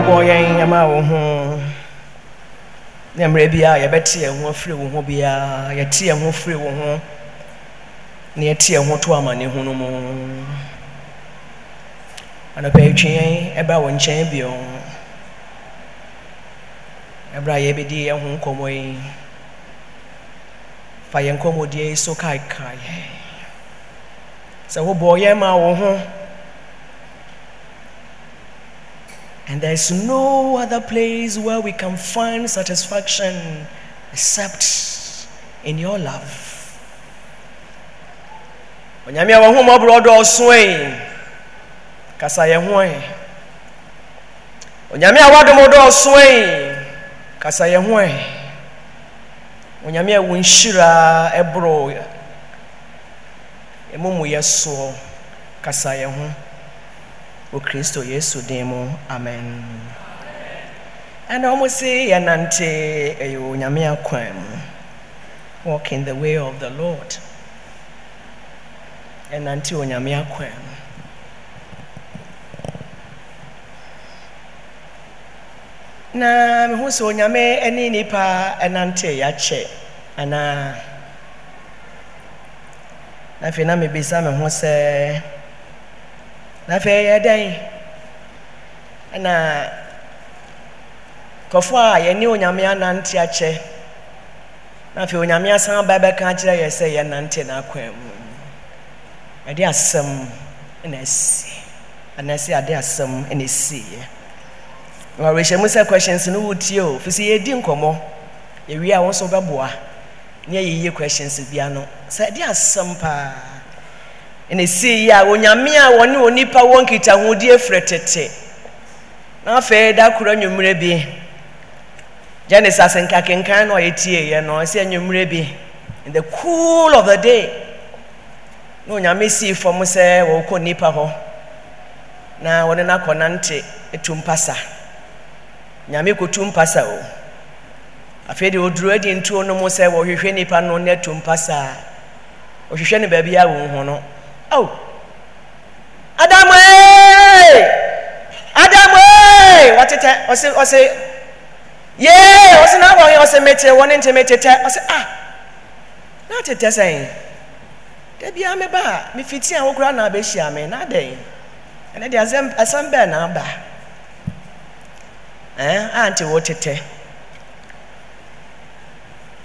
wobɔ yɛn ɛma wo ho ne mmerɛ biara yɛbɛte yɛn ho afiri wo ho biara yɛte yɛn ho firi wo ho na yɛte yɛn ho to amanehunu mu. Anɔpa yɛtwe yɛn ɛba wo nkyɛn bio. Ɛberɛ yɛbɛdi yɛn ho nkɔmmɔ yi fa yɛn nkɔmmɔdeɛ yi so kaekae sɛ wobɔ yɛn ma wo ho And there's no other place where we can find satisfaction except in your love. Onyame a wɔn ho mɔborɔ dɔɔso yi kasa yɛn ho yi. Onyame a wadom dɔɔso yi kasa yɛn ho yi. Onyame a nhyira ɛboro emu mu soɔ ho. Wɔ kristo yesu din mu amen ɛna wɔn si yɛnante ɛyɛ onyame akwan mu. Walk in the way of the lord. Yɛnante onyame akwan mu. Na mehu sɛ onyame ne nipa ɛnante yɛakyɛ anaa? Na afei na mebisa me ho sɛ na afei yɛ dɛn? Ɛna kɔfo a yɛne onyame anante akyɛ na afei onyame asan ba bɛka akyerɛ yɛ sɛ yɛnante n'akwan mu. Ɛde asɛm na asi anaasɛ ade asɛm na asiiɛ wɔrehyɛ mu sɛ questions no wotie o. Firi sɛ yɛdi nkɔmmɔ yɛwie a wo nso wobɛboa. Ne yɛyiye questions bia no. Sɛ ɛde asɛm paa ɛna esi yi a onyame a wɔne onipa wɔ nkitahodie frɛ tete na afei da koro anwummerɛ bi. Genesis nkakenkan na ɔyɛ tie yɛ no ɔsɛ anwummerɛ bi. In the cool of the day. Na onyame sii fam sɛ wɔkɔ nipa hɔ na wɔde no akɔ nante etu mpasa. Nyame kɔtu mpasa o. Afei deɛ ɔduru adi ntuo no mu sɛ wɔhwehwɛ nipa no na atu mpasa. A ɔhwehwɛ baabi a wɔnhu no Oh. Adamu ee! Adamu ee! Wɔtetɛ ɔsi ɔsi yee ɔsi n'abɔ yɛ ɔsi mete wɔne nti metetɛ ɔsi ah n'a tetɛ sɛn debi ame ba a mefiti a wokura na abɛhyia me na adɛn ɛnɛ de asɛm asɛm bɛɛ na aba ɛn a nti wɔtetɛ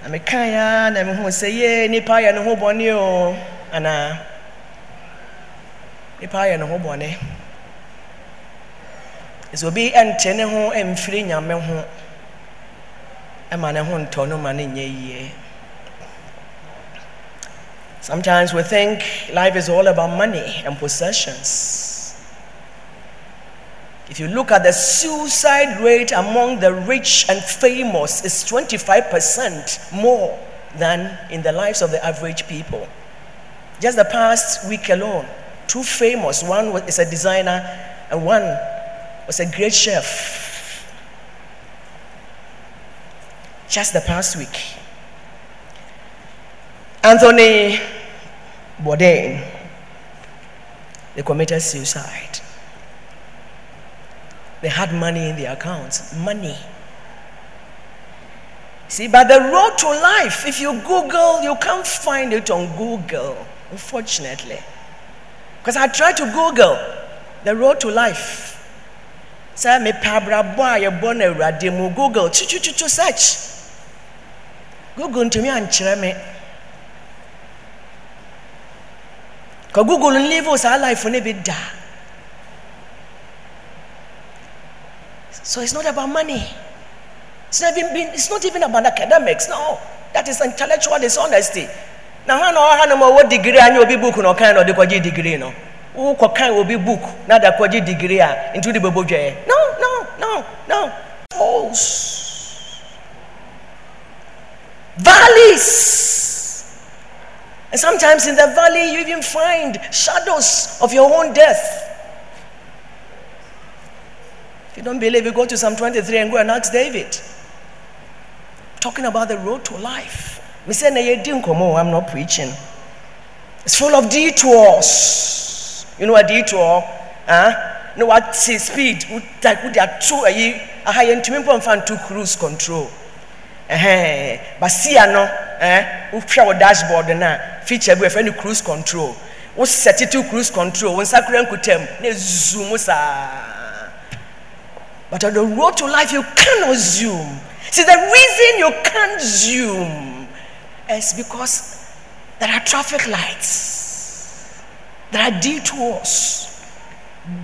na meka ya na mehu sɛ yee nipa yɛ ne ho bɔne o anaa nipa ayɛ ne ho bɔne. Sɛ obi ɛnte ne ho nyame ho ɛma ne ho ntɔ no ma ne nyɛ yie. Sometimes we think life is all about money and possessions. If you look at the suicide rate among the rich and famous is 25% more than in the lives of the average people. Just the past week alone two famous. One is a designer, and one was a great chef. Just the past week. Anthony Bourdain, they committed suicide. They had money in their accounts. Money. See, but the road to life, if you Google, you can't find it on Google, unfortunately. Because I tried to Google the road to life. Sɛ mepɛ abrabɔ a yɛbɔ no awurade mu Google twitwitwitwo search. Google ntumi ankyerɛ me. Ka Google nlive saa life no da. So it's not about money. It's not even, been, it's not even about academics. No, that is intellectual dishonesty. Na ha na ɔha no ma ɔwɔ degree anya obi book na ɔkan na ɔde kɔgye degree no? Wokɔkan obi book? Na da kɔgye degree ah, a nti wode bɛbɔ dwaeɛ no no no no. False valleys. And sometimes in the valley you even find shadows of your own death. If you don't believe you go to psalm 23 and go and ask david. Talking about the road to life me say na yɛdi nkɔmmɔ i'm not preaching. It's full of detours. You know a detour? Huh? na wate speed? Wode wode ato ayi aha yɛntumi mpo mfa nto cruise control. Ɛhɛn basia no ɛn wohwɛ wo dashboard no a feature bi yɛfrɛ no cruise control. Wosɛte to cruise control? Wo nsa kura nkutam na mu saa but on the road to life you cannot zoom. See the reason you can't zoom is because there are traffic lights there are detours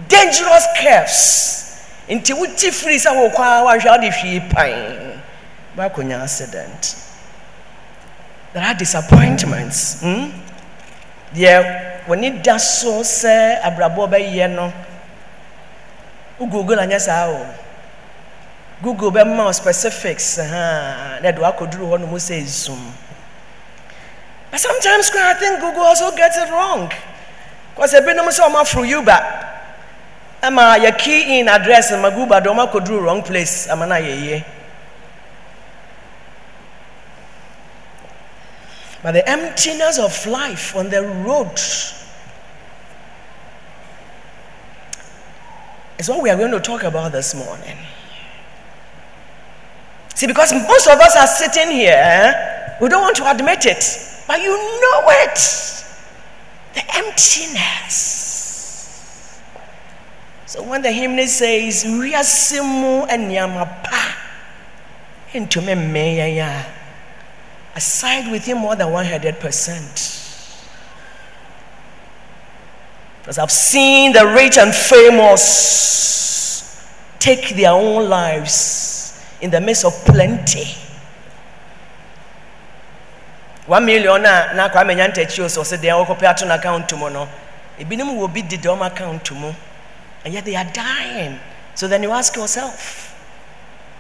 dangerous curves nti wuti firi sɛ wò kwan wahwɛ ɔde hwii pan baakɔnya accident. There are disappointments hmm? deɛ wɔne da so sɛ abrabɔ bɛyɛ no wo google anyɛ saa o. Google bɛma wo specifics na ɛde wakɔduru hɔ no mu sɛ zoom but sometimes i think google also gets it wrong. Because i've ebinom sɛ ɔma foro yuba ama yɛ key in address ma google de ɔma kɔduru wrong place ama no ayɛyie But the emptiness of life on the road is what we are going to talk about this morning. See, because most of us are sitting here, eh, we don't want to admit it, but you know it. The emptiness. So when the hymn says, Riasimu and Yamapa, into me, I side with him more than 100%. Because I've seen the rich and famous take their own lives in the midst of plenty. One million na na kwa menya ntachi so se deɛ wɔkɔpɛ ato no account mu no ebinom bi account and yet they are dying so then you ask yourself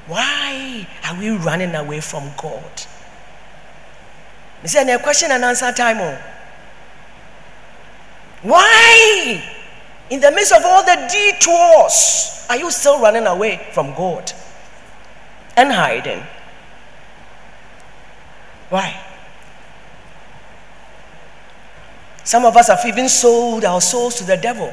why are we running away from God? He said, a question and answer time. Oh. Why, in the midst of all the detours, are you still running away from God and hiding? Why? Some of us have even sold our souls to the devil.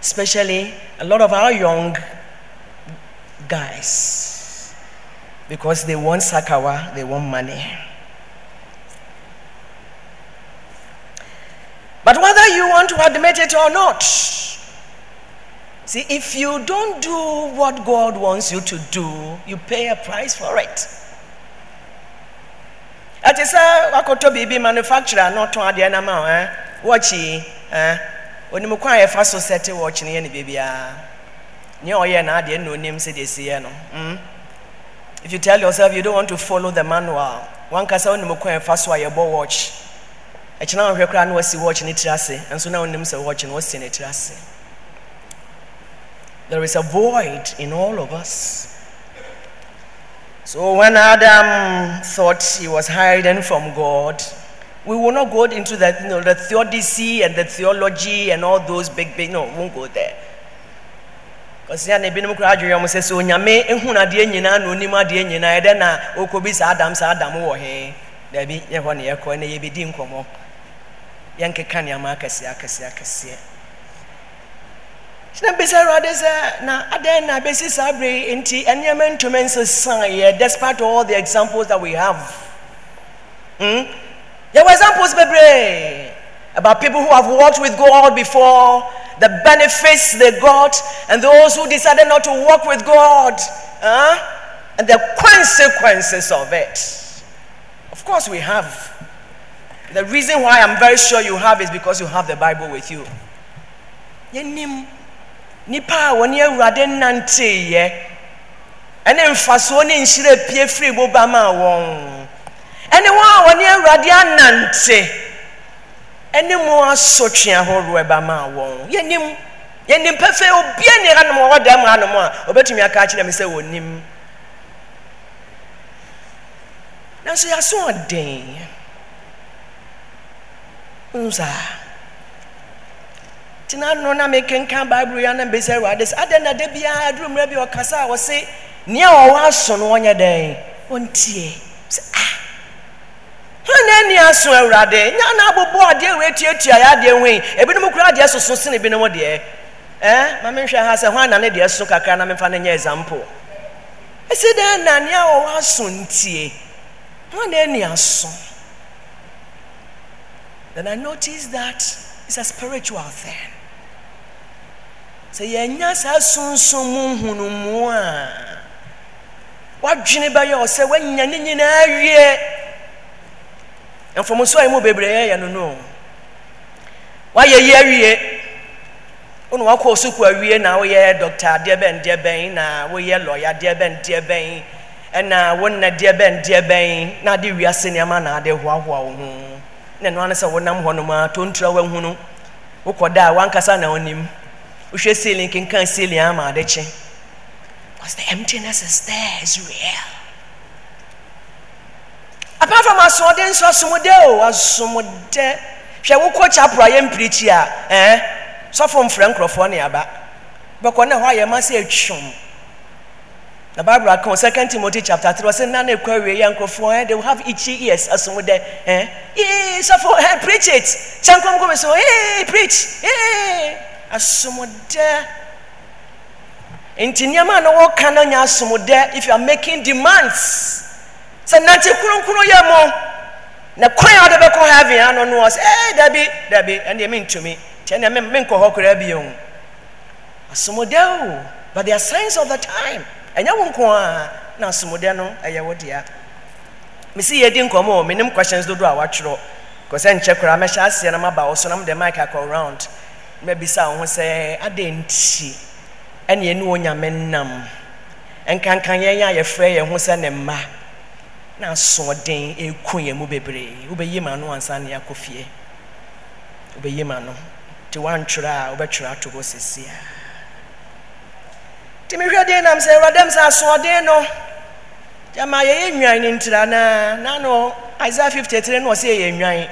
Especially a lot of our young guys because they want sakawa, they want money. But whether you want to admit it or not, see, if you don't do what God wants you to do, you pay a price for it. Ati sɛ uh, wakɔtɔ biribi manufacturer ah. na ɔtɔn adeɛ nam a ɛ wɔkyi ɛ onim kwan a yɛfa so sɛte wɔkyi no yɛ ne nyɛ ɔyɛ na adeɛ na onim sɛ deɛ si no. Hmm? If you tell yourself you don't want to follow the manual wankasa wonim kwan ɛfa so a watch. Ɛkyena wohwɛ koraa na wasi watch ne tiri ase nso na wonim sɛ watch no wasi ne there is a void in all of us. So when adam thought he was hiding from god we will not go into the, you know, the theodicy and the theology and all those big big no we won't go there. A na ebinom na na adam saa adam wɔ he. Dabi yɛ hɔ na yɛkɔ ɛna yɛbɛdi nkɔmɔ yɛn keka nneɛma akɛseɛ akɛseɛ na despite all the examples that we have hmm? yɛwɔ examples about people who have walked with God before the benefits they got, and those who decided not to walk with God, huh? and the consequences of it. Of course, we have. The reason why I'm very sure you have is because you have the Bible with you. Nipa a wɔne awurade nanteeɛ ɛne mfasoɔ ne nhyira pie firi mu ba ma wɔn. Ɛne wɔn a wɔne awurade anante. Ɛne mu asotwe ahorow ɛba ma wɔn. Yɛnim yɛnim pɛfɛ obia ne hanom ɔwɔ dɛm hanom a ɔbɛtumi aka akyerɛ me sɛ wɔnim. Nanso yɛaso ɔden. Hu saa tena no na mekenka bible yɛ na mbɛsɛ awurade sɛ adɛn na da biara aduru mmerɛ bi ɔkasa a wɔse nea ɔwɔ aso no wɔnyɛ dɛn ɔntie sɛ ah. Hɔ na na ni aso awurade nya na abobɔ adeɛ wei tuatua yɛ adeɛ yi ebinom kura adeɛ soso sene ebinom deɛ ɛɛ maame nhwɛ ha sɛ hwan na ne deɛ so kakra na mefa ne nyɛ example. Esi dɛ na nea wɔwɔ aso ntie. Hwan na ani aso then i notice that it's a spiritual thing. Sɛ yɛnya saa sunsun mu nhunumu a wadwene bɛyɛ ɔsɛ wanya ne nyinaa wie. Mfomso a emu bebree yɛyɛ no no wayɛ yi awie. Wọn wakɔ sukuu awie na woyɛ dɔkta adeɛ bɛn deɛ bɛn na woyɛ lɔya adeɛ bɛn deɛ bɛn ɛna wonna deɛ bɛn deɛ bɛn na ade wiase nneɛma na ade hoahoa wo ho. Na ɛno ano sɛ wonam hɔnom a tontura wahunu wokɔ da a wankasa na onim wohwɛ ceiling kenkan ceiling ama ade kye because the emptiness is there is real. Apart from asoɔden nso asomode o asomode hwɛ wokɔ chapel a yɛmpirikyi a ɛɛ sɔfo mfrɛ nkurɔfoɔ ne aba bɛkɔ ne hɔ ayɛ ma sɛ atwom na bible aka wɔ second timothy chapter three ɔsɛ nna na ekɔ awie yɛ nkurɔfoɔ ɛ they will have itchy ears asomode ɛ ee sɔfo ɛ preach it. Kyɛn kɔmkɔm so ee preach. Ee asomode nti nneɛma a na wɔka no nyɛ asomode if you are making demands sɛ nante kronkron yɛ mo na kwan a wɔde bɛkɔ heaven ano no wɔ sɛ ɛɛ dabi dabi ɛnneɛ mentumi. Kyɛn deɛ menkɔ hɔ koraa bio. Asomode o but they are signs of the time. Ɛnyɛ wo nko a na asomode no ɛyɛ wo dea. Mesi yɛdi nkɔmmɔ menim questions dodoɔ a watwerɛ kɔ sɛ nkyɛ koraa mɛhyɛ aseɛ na maba wo so na mede mic akɔ round mabisa wo sɛ adɛn ɛne ɛne wɔ nyame nam nkanka yɛn a yɛfrɛ yɛn ho sɛ ne mma na asoɔden ɛku yɛn mu bebree. Wobɛyi ma no ansa ne yɛakɔ fie. Wobɛyi ma no. Nti woantwerɛ a wobɛtwerɛ ato hɔ sesia. Nti mehwɛ den nam sɛ awurade m sɛ asoɔden no gyama yɛyɛ nnwan no ntira na nano isaia 53 na ɔsɛ yɛyɛ nnwan.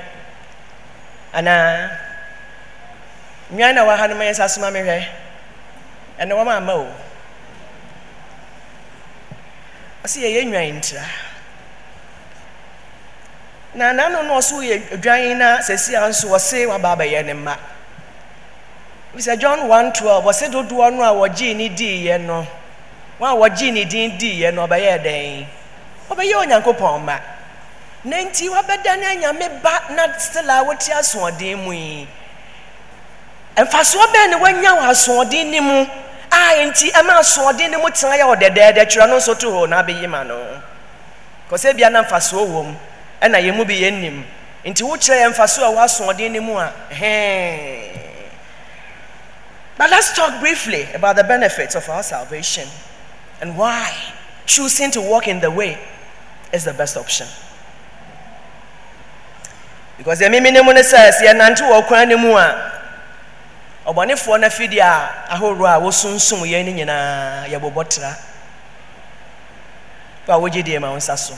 Anaa? Nnwan na wɔha no ma yɛ sɛ asoma mehwɛ ɛne wɔma ama o ɔsɛ yɛyɛ nnwan ntira na nano na ɔso yɛ dwan na sɛsi a nso wɔse waba abɛyɛ ne mma. Bisɛ john 112 wɔse dodoɔ no a wɔgyee ne diiɛ no wɔn a wɔgyee ne din diiɛ no ɔbɛyɛ dɛn? Ɔbɛyɛ onyankopɔn mma. Na nti wabɛda ne anyame ba na still a wote asoɔden mu yi mfasoɔ bɛn ne wanya wɔ asoɔden ne mu? A nti ɛma asoɔden ne mu tena yɛ wɔ dɛdɛɛdɛ twerɛ no nso to hɔ na abɛyi ma no. Kɔsɛ bia na mfasoɔ wɔ mu ɛna yɛn mu bi yɛn nim. Nti wokyerɛ yɛn mfasoɔ a asoɔden ne mu a hɛn But let's talk briefly about the benefits of our salvation and why choosing to walk in the way is the best option. Because the minimum says, "Yɛnante wɔ kwan no mu a ɔbɔnefoɔ no afidie a ahoroɔ a wɔsunsum yɛn no nyinaa yɛbobɔ tra a wogye deɛ ma wo nsa so.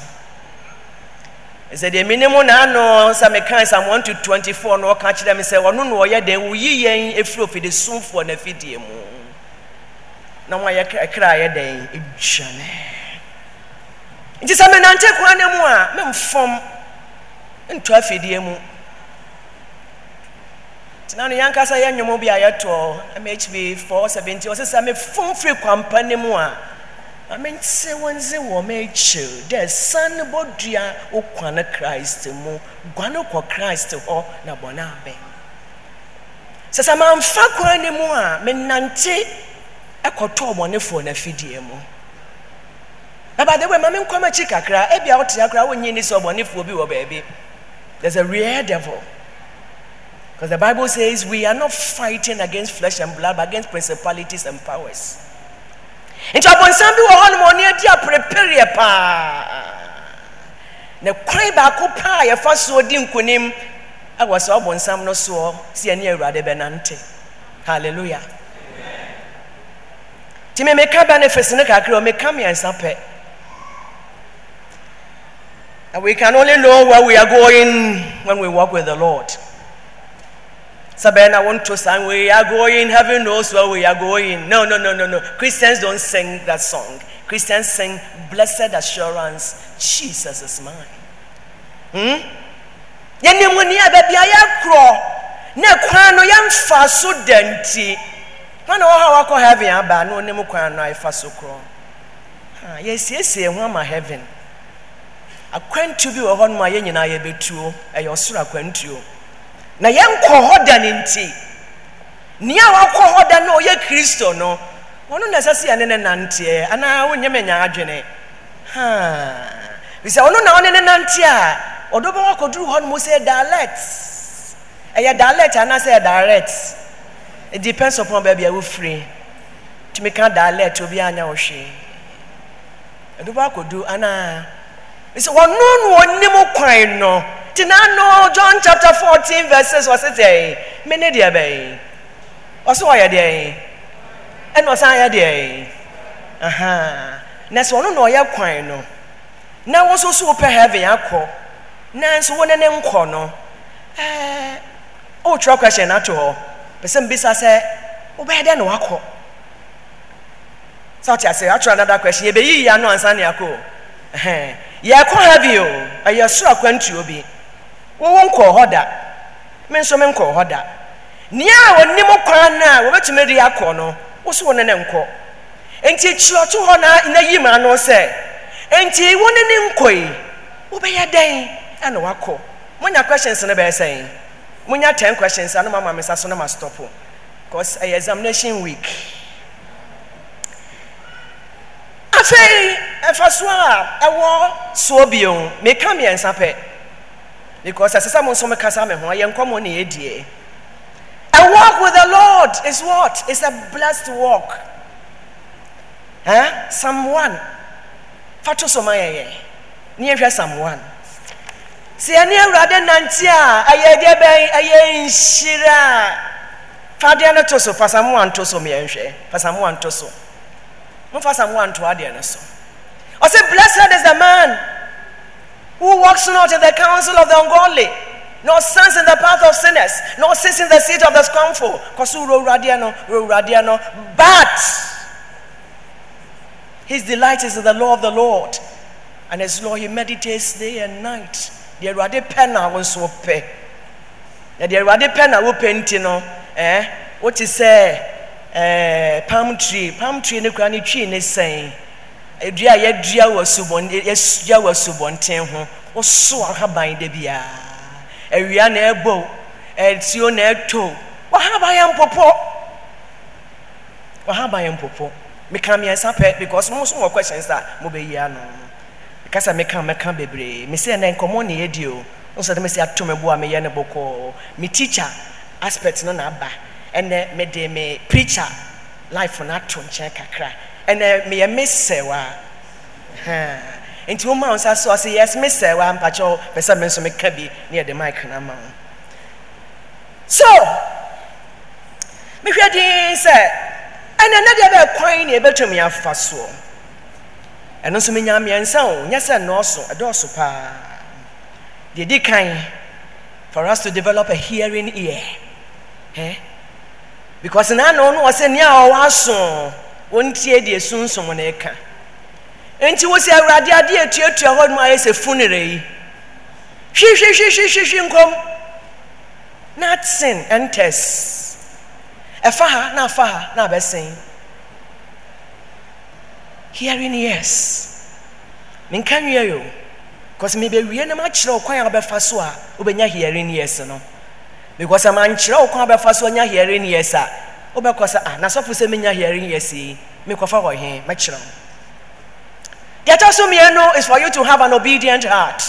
Sɛ deɛ menim naano sɛ mekae sam 1 to 24 na ɔka kyerɛ me sɛ ɔno na ɔyɛ dɛn woyi yɛn ɛfiri ofide somfoɔ no afidie mu. Na moayɛ kra yɛ dɛn? Ɛdwane nti sɛ menante kwan no mu a memfom nto afidie mu tena no yɛnkasa yɛ nnwom bi a yɛtɔ mhb 470 ɔsɛ sɛ mefom firi kwampa no mu a. Amente wɔnze wɔ m'akyir dɛ san bɔdua wo kwane christ mu. Guane kɔ christ hɔ na bɔne abɛn sɛ sɛ mamfa kwan no mu a menante ɛkɔtɔɔ bɔnefoɔ no afidie mu. Baba de wei ma menkɔm akyi kakra ebia wotea koraa wonnyi ni sɛ ɔbɔnefoɔ bi wɔ baabi. There's a real devil because the bible says we are not fighting against flesh and blood but against principalities and powers. Nti ɔbɔnsam bi wɔ hɔ nom ɔne adi aperepereɛ paa na kwan baako paa yɛfa soɔ di nkonim ɛwɔ sɛ ɔbɔnsam no soɔ si ɛne awurade bɛnante halleluya nti me meka benefits no kakra meka mmiɛnsa pɛ and we can only know where we are going when we walk with the lord Sabena want to sing, we are going, heaven knows where we are going. No, no, no, no, no. Christians don't sing that song. Christians sing, blessed assurance, Jesus is mine. Hmm? yɛnim ni a baabi a yɛkorɔ na kwan no yɛmfa so da nti hɔ na wɔ hɔ a wakɔ heaven aba na onim kwan no a yɛfa so korɔ yɛsiesie ho ama heaven akwantuo bi wɔ hɔ nom a yɛn nyinaa yɛbɛtuo ɛyɛ ɔsoro akwantuo na yɛnkɔ hɔ da ne nti nea wakɔ hɔ da no ɔyɛ kristo no ɔno na ɛsɛ sɛ yɛne ne nanteɛ anaa wonyɛ me nya adwene bisɛ ɔno na ɔne ne nante a ɔdɔ bɛ wakɔduru hɔ no sɛ dialect ɛyɛ dialect anaasɛ ɛyɛ direct. Depends upon baabi a wofiri. Tumi ka dialect obi anya wo hwee. Ɔdɔ bɛ wakɔdu anaa bisɛ ɔno no ɔnim kwan no nti n'ano john chapter fourteen verses ɔsi sɛ mene deɛ bɛyɛ ɔsi ɔyɛ deɛ ɛna ɔsan yɛ deɛ na sɛ ɔno na ɔyɛ kwan no na wɔn nso so wopɛ heaven akɔ nanso wɔn ne nkɔ no. Ɛɛ ɔretwerɛ question ato hɔ pɛsɛ mbisa sɛ wobɛyɛ dɛ na wakɔ sɛ ɔte ase atwerɛ another question. Yɛbɛyi yi ano ansa ne akɔ ɛhɛn yɛkɔ heaven o ɛyɛ soro akwantuo bi wɔwɔ nkɔɔ hɔ da. Me nso me nkɔɔ hɔ da. Nea a wɔnim kwan no a wɔbɛtumi de akɔ no wo ne ne nkɔ. Nti kyerɛto hɔ na na yi ma ano sɛ nti wo ne ne nkɔ yi wobɛyɛ dɛn ɛna wakɔ monya questions no bɛyɛ sɛn. Monya ten questions ano mama me sa so na ma stop because ɛyɛ examination week. Afei ɛfa so a ɛwɔ soɔ bio. Meka mmiɛnsa pɛ. Because ɛsɛ sɛ mo nso mekasa me ho ɛyɛ nkɔmmɔ ne yɛdie a walk with the lord is what? Is a blessed walk. Eh? psalm 1 fa to so ma yɛyɛ ne yɛhwɛ psalm 1 sɛ yɛne awurade nante a ɛyɛ deɛ bɛn ɛyɛ nhyira. A fa adeɛ no to so fa psalm 1 to so meyɛnhwɛ fa psalm 1 to so. Momfa psalm 1 to adeɛ no so. Ɔsɛ blessed is the man who walks not in the counsel of the ungodly, nor stands in the path of sinners, nor sits in the seat of the scornful. But his delight is in the law of the Lord, and his law he meditates day and night. The radi penna was so pe. The radi penna wo penti no, eh? What is say? Eh, palm tree, palm tree ne kura ne tree ne saying. Edua a yɛdua wɔ subɔn yɛdua wɔ subɔnten ho woso ahaban da biara awia na ɛbɔ ɛtuo na ɛtɔ wahaban yɛ mpopɔ wahaban yɛ mpopɔ meka mmiɛnsa pɛ because mo nso wɔ questions a mobɛyi ano. Kasa meka meka bebree. Mesɛ ɛnɛ nkɔmmɔ ne yɛdi o. Nso de mesɛ ato me bo a meyɛ ne bɔkɔɔ me teacher aspect no na aba. Ɛnɛ mede me preacher life no ato nkyɛn kakra ɛnɛ meyɛ mesɛwa nti woma wo nsa so ɔsɛ yes mesɛwa mpakyɛw pɛ sɛ me nso meka bi ne yɛde mic no ama wo. So mehwɛ din sɛ ɛnɛ nɛ deɛ bɛɛ kwan ne yɛbɛtumi afa soɔ ɛno nso menya mmiɛnsa o nyɛ sɛ nnɔɔso ɛdɔɔso paa. Deɛ di kan for us to develop a hearing ear. Eh? because naano no wɔ sɛ nea ɔwɔ aso wɔntie deɛ sunsun na ɛka nti wosi awurade adeɛ etuatua hɔ nom ayɛ sɛ funere yi. Hwihwihwihwihwi nkɔm. Nothing enters ɛfa ha na afa ha na abɛsɛn hearing yes. Menka nwie yo because mebɛwie na makyerɛ wo kwan a wobɛfa so a wobɛnya hearing yes no. Because mankyerɛ wo kwan a wobɛfa so anya hearing yes a wobɛkɔ sɛ ah nasɔfo sɛ menya hearing yɛ sei mekɔfa wɔ he mɛkyerɛ wo deɛ ɛtɔ so mmienu is for you to have an obedient heart.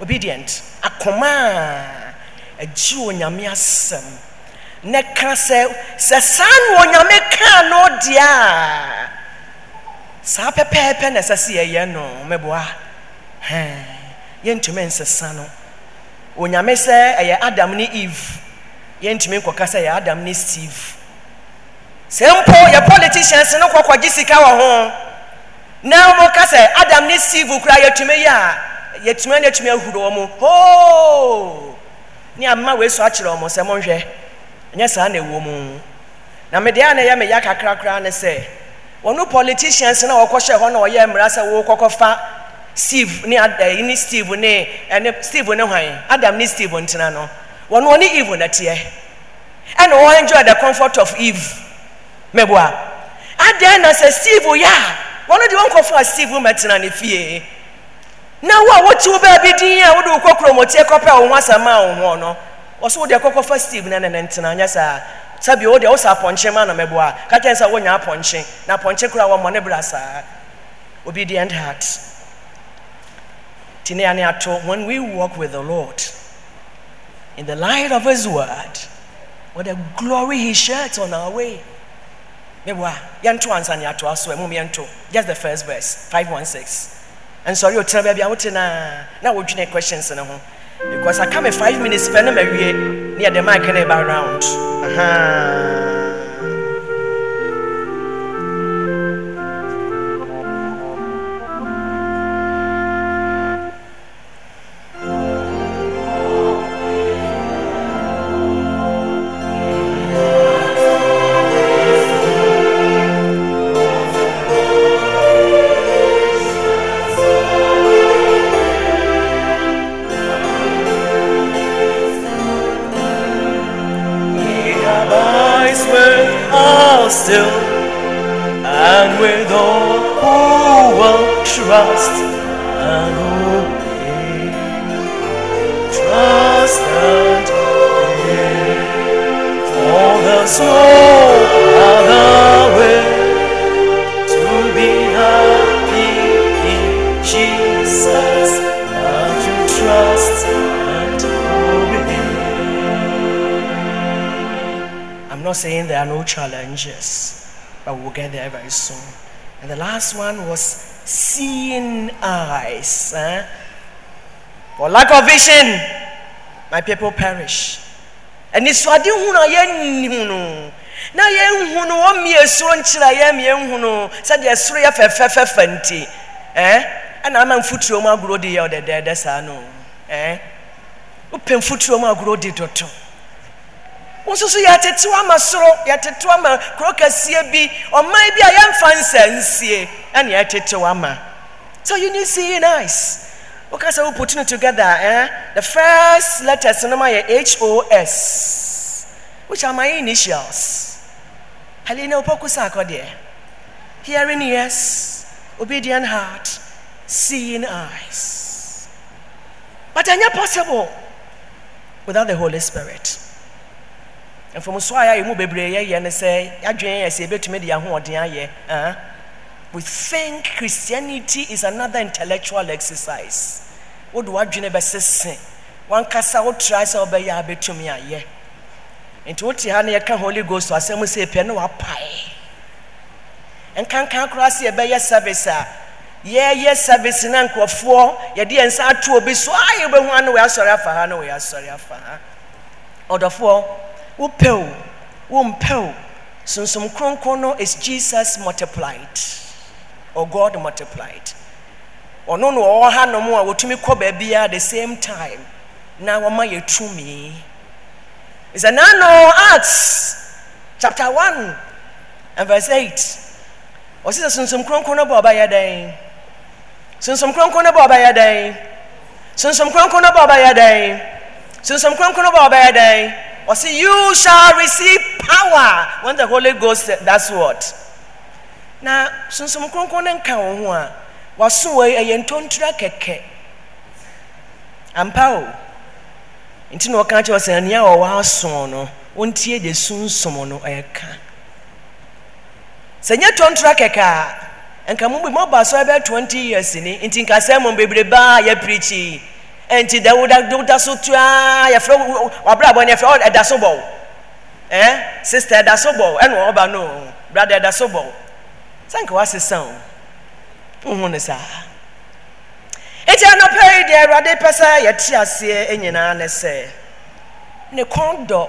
Obedient. Akoma a agye onyame asɛm na ka sɛ sɛ saa na onyame kaa no deɛ a saa pɛpɛɛpɛ na ɛsɛ sɛ yɛyɛ no mɛboa yɛntumi nsesa no. Onyame sɛ ɛyɛ adam ne eve yɛntumi nkɔka sɛ yɛ adam ne steve. Sɛ mpo yɛ politicians no kɔkɔgye sika wɔ ho na wɔn ka sɛ adam ne steve kura yɛtumi yɛ a yɛtumi na yɛtumi ahuru wɔn hoo! Ne ama wei so akyerɛ wɔn sɛ monhwɛ nyɛ saa na ɛwɔ mu. Na mede a na ɛyɛ me ya kakra koraa ne sɛ wɔn politicians na wɔkɔhyɛ hɔ na wɔyɛ mmara sɛ wɔkɔkɔ fa steve ne eh, ne steve ne ɛne steve ne hwan? Adam ne steve ntena no wɔn wɔne eve na teɛ. Ɛna wɔn enjoy the comfort of eve. Mɛboa adan na sɛ steve yɛ a wɔn de wɔn kɔfɔ a steve mɛtena ne fie. Na wo a wote wo baabi din a wode wo kɔ kuromotie kɔpɛ a wo ho asɛm a wo no wɔso wode kɔkɔfa steve na ne ne ntena nyɛ saa. Sɛbi wo deɛ wo sɛ apɔnkye na mɛboa ka kyɛn sɛ wonya apɔnkye. Na apɔnkye kora wɔmmɔ ne bra saa. Obedient heart. Nti ne ane ato when we walk with the lord in the light of his word. What a glory he sheds on our way. Just the first verse 516 nsɔre otena baabi a wote na na wodwene questions no ho. Because aka me five minutes pɛ na mawie ne yɛde mic ɛba round. Aha. Challenges, but we'll get there very soon. And the last one was seeing eyes. eh? For lack of vision, my people perish. And it's what you know, na yɛnhu no wɔmmie soro nkyerɛ yɛn yɛnhu no sɛdeɛ soro yɛ fɛfɛfɛfɛ nti eh? ɛna ama mfuturo mu agorɔ di yɛ ɔdɛdɛɛdɛ saa no eh? wopɛ mfuturo mu agorɔ di dodo wo nso so yɛatete ama soro yɛatete ama kuro kɛseɛ bi. Ɔman bi a yɛmfa nsa nsie ɛne ama so you need see nice. Woka sɛ wo putting it together eh? the first letters no ma yɛ hos which are my initials. Helena opoku Sarkodie hearing ears obedient heart seeing eyes. But ɛnyɛ possible without the holy spirit mfomso a yɛayɛ mu bebree yɛyɛ ne sɛ yɛadwene yɛ sɛ yɛbɛtumi de yɛahoɔden ayɛ we think christianity is another intellectual exercise. Wode w'adwene bɛsese. Wankasa wotrae sɛ wobɛyɛ a bɛtumi ayɛ. Nti wote ha na yɛka holy ghost asɛm sɛ pɛ ne wapae. Nkankan koraa sɛ yɛbɛyɛ service a yɛyɛ service na nkurɔfoɔ yɛde yɛn nsa ato obi so a yɛbɛhu a ne wɔ asɔre afa ha ne wɔ asɔre afa ha. Ɔdɔfoɔ wopɛ o wompɛ o sunsum kronkron is jesus multiplied or god multiplied. Ɔno no no ɔwɔ ha nom a wɔtumi kɔ baabiara the same time na wɔma yɛ tumi. Is anano acts chapter 1 and verse 8 ɔsi sɛ sunsum kronkron no bɔ ɔbɛyɛ dɛn? Sunsum kronkron no bɔ ɔbɛyɛ dɛn? Sunsum kronkron no bɔ ɔbɛyɛ dɛn? Sunsum kronkron no ɔsi you shall receive power when the holy ghost does what? Na sunsum kronkron no nka wɔn ho a waso wɔ ɛyɛ ntontura kɛkɛ. Ampa o nti na ɔka kyerɛ sɛ nea ɔwɔ aso no wɔntie de sunsum no ɛka sɛ nyɛ tontura kɛkɛ a nka mo bi mo ba so ɛbɛ twenty years ni nti nka sɛ mo bebrebe a yɛ pirikyi nti da wo da wo da so tua yɛfrɛ wabrabɔ no yɛfrɛ ɛda so bɔ ɛn sista ɛda so bɔ ɛna ɔba no. Brada ɛda so bɔ wo sɛ nka wasesa o nhu ne saa eti anɔpɛ yi deɛ awurade pɛ yɛte aseɛ nyinaa ne sɛ ne kɔn dɔ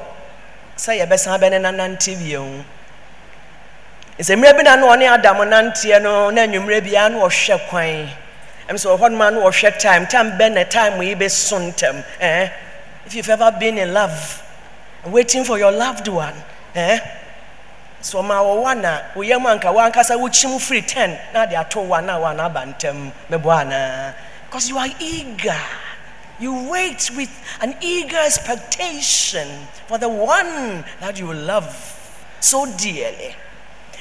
sɛ yɛbɛsan bɛ ne nanante bio sɛ mmerɛ bi na no ɔne adam nanteɛ no na anwummerɛ biara na ɔhwɛ kwan ɛm sɛ ɔhɔ noma na ɔhwɛ time time bɛ na time yi bɛso ntɛm eh? if you've ever been in love waiting for your loved one eh? so ɔma wɔ one a woyɛ mu anka wankasa wokyim firi ten na de ato one a one aba ntɛm because you are eager you wait with an eager expectation for the one that you love so dearly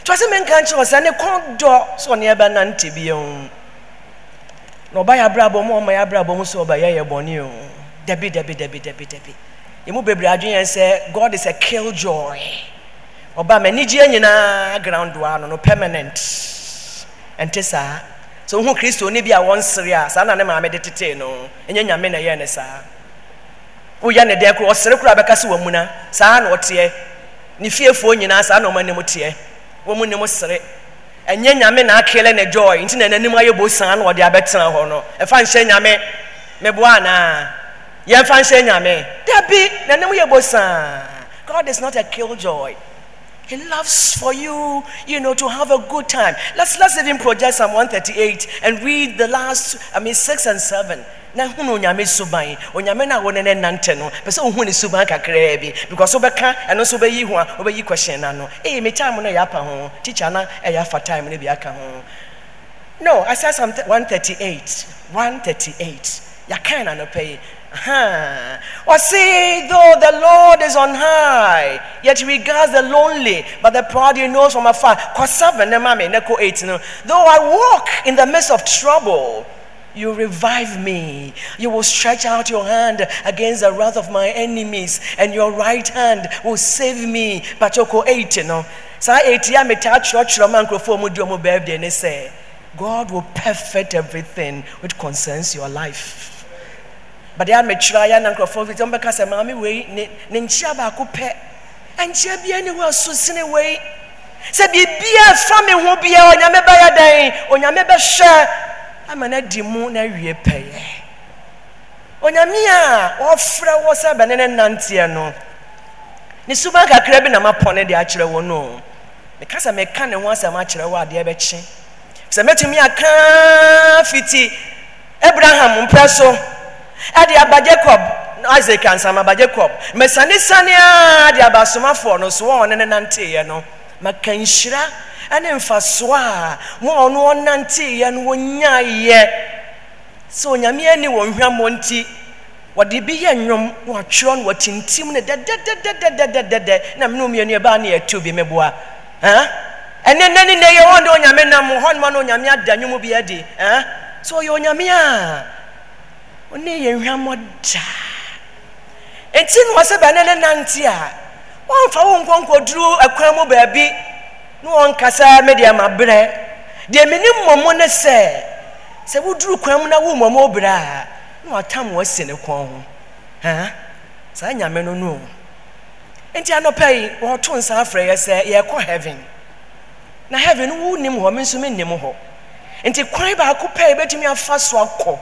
tí wọ́n sẹ́ mi nka nkyɛn sɛ ne kɔn dɔ sɛ ɔne ɛbɛnante bi o na ɔba yɛ abrabɔ mu ɔma yɛ abrabɔ mu sɛ ɔba yɛ yɛ bɔne o. Dabi dabi dabi dabi dabi emu bebree adwene yɛn sɛ god is a killjoy. Ɔba mɛ anigyeɛ nyinaa ground wa no permanent. Ɛnte saa. Sɛ wohu kristo ne bi a wɔnsere a saa na ne maame de tetee no ɛnyɛ nyame na ɛyɛ ne saa. Woyɛ ne dɛn koro ɔsere koro a bɛka se wɔ mu na saa na ɔteɛ. Ne fiefoɔ nyinaa saa na teɛ. Wɔn mu nim sere. Ɛnyɛ nyame na akele ne joy. Nti na n'anim ayɛ bosan na ɔde abɛtena hɔ no ɛfa nhyɛ nyame. Meboa anaa yɛmfa nhyɛ nyame. Dabi n'anim yɛ bosan god is not a kill joy. He loves for you, you know, to have a good time. Let's let's even project Psalm 138 and read the last, I mean, six and seven. Na hunu onyame suban. Onyame na wɔne ne nante no. Pɛ sɛ wohu ne suban kakraa bi because wobɛka ɛno nso wobɛyi ho a wobɛyi question na no. Ee me time no yɛ apa ho. Teacher na ɛyɛ afa time no bi aka ho. No I said Psalm 138 138 yɛkan na nɔpɛ yi. Huh. Or say, though the Lord is on high, yet he regards the lonely, but the proud he knows from afar. Though I walk in the midst of trouble, you revive me. You will stretch out your hand against the wrath of my enemies, and your right hand will save me. 8, you know. Sa 8 ya meta church man krofo mu di omo birthday ne say, God will perfect everything which concerns your life bade amekyerɛ ayɛ na nkurɔfoɔ fi sɛ ɔmbɛka sɛ maame wei ne ne nkyia baako pɛ nkyia bia ne hɔ aso sene wei sɛ biribia fa me ho bia onyame bɛyɛ dɛn onyame bɛhwɛ ama no adi mu na awie pɛyɛ onyame a ɔfrɛ wɔ sɛ bɛne ne nanteɛ no ne suban kakra bi na mapɔ de akyerɛ wɔ no. Meka sɛ meka ne ho asɛm akyerɛ wɔ adeɛ bɛkye. Sɛ mɛtumi aka fiti abraham mpɛ so ɛde aba jacob isaac ansama aba jacob. Mɛsane sane a de aba no so wɔn ɔne ne nanteeɛ no maka nhyira ɛne mfasoɔ a wɔn ɔno ɔnanteeɛ no wɔnyaeɛ sɛ onyame ani wɔ nhwammɔ nti wɔde bi yɛ nnwom na wɔatwerɛ no wɔtintim no dɛdɛdɛdɛdɛdɛdɛ na mene mmienu ɛbaa ne yɛtu bi meboa ɛne nani na ɛyɛ wɔn de onyame nam hɔ noma no onyame ada nnwom bi adi. Sɛ ɔyɛ onyame a ɔne yɛ nhwammɔ daa. Enti na wɔsɛ bɛne ne nante a wɔmfa wo nkɔnkɔduru akwan mu baabi na wɔnkasa me deɛ mabrɛ deɛ mene mmɔmmɔ ne sɛ sɛ woduru kwan mu na wo mmɔmmɔ brɛ a na watam wasi ne kɔn ho. Saa nyame no no. Enti anɔpɛ yi wɔto nsa afrɛ yɛ sɛ yɛkɔ heaven. Na heaven no wonim hɔ me nso mennim hɔ. Nti kwan baako pɛ yɛbɛtumi afa so akɔ.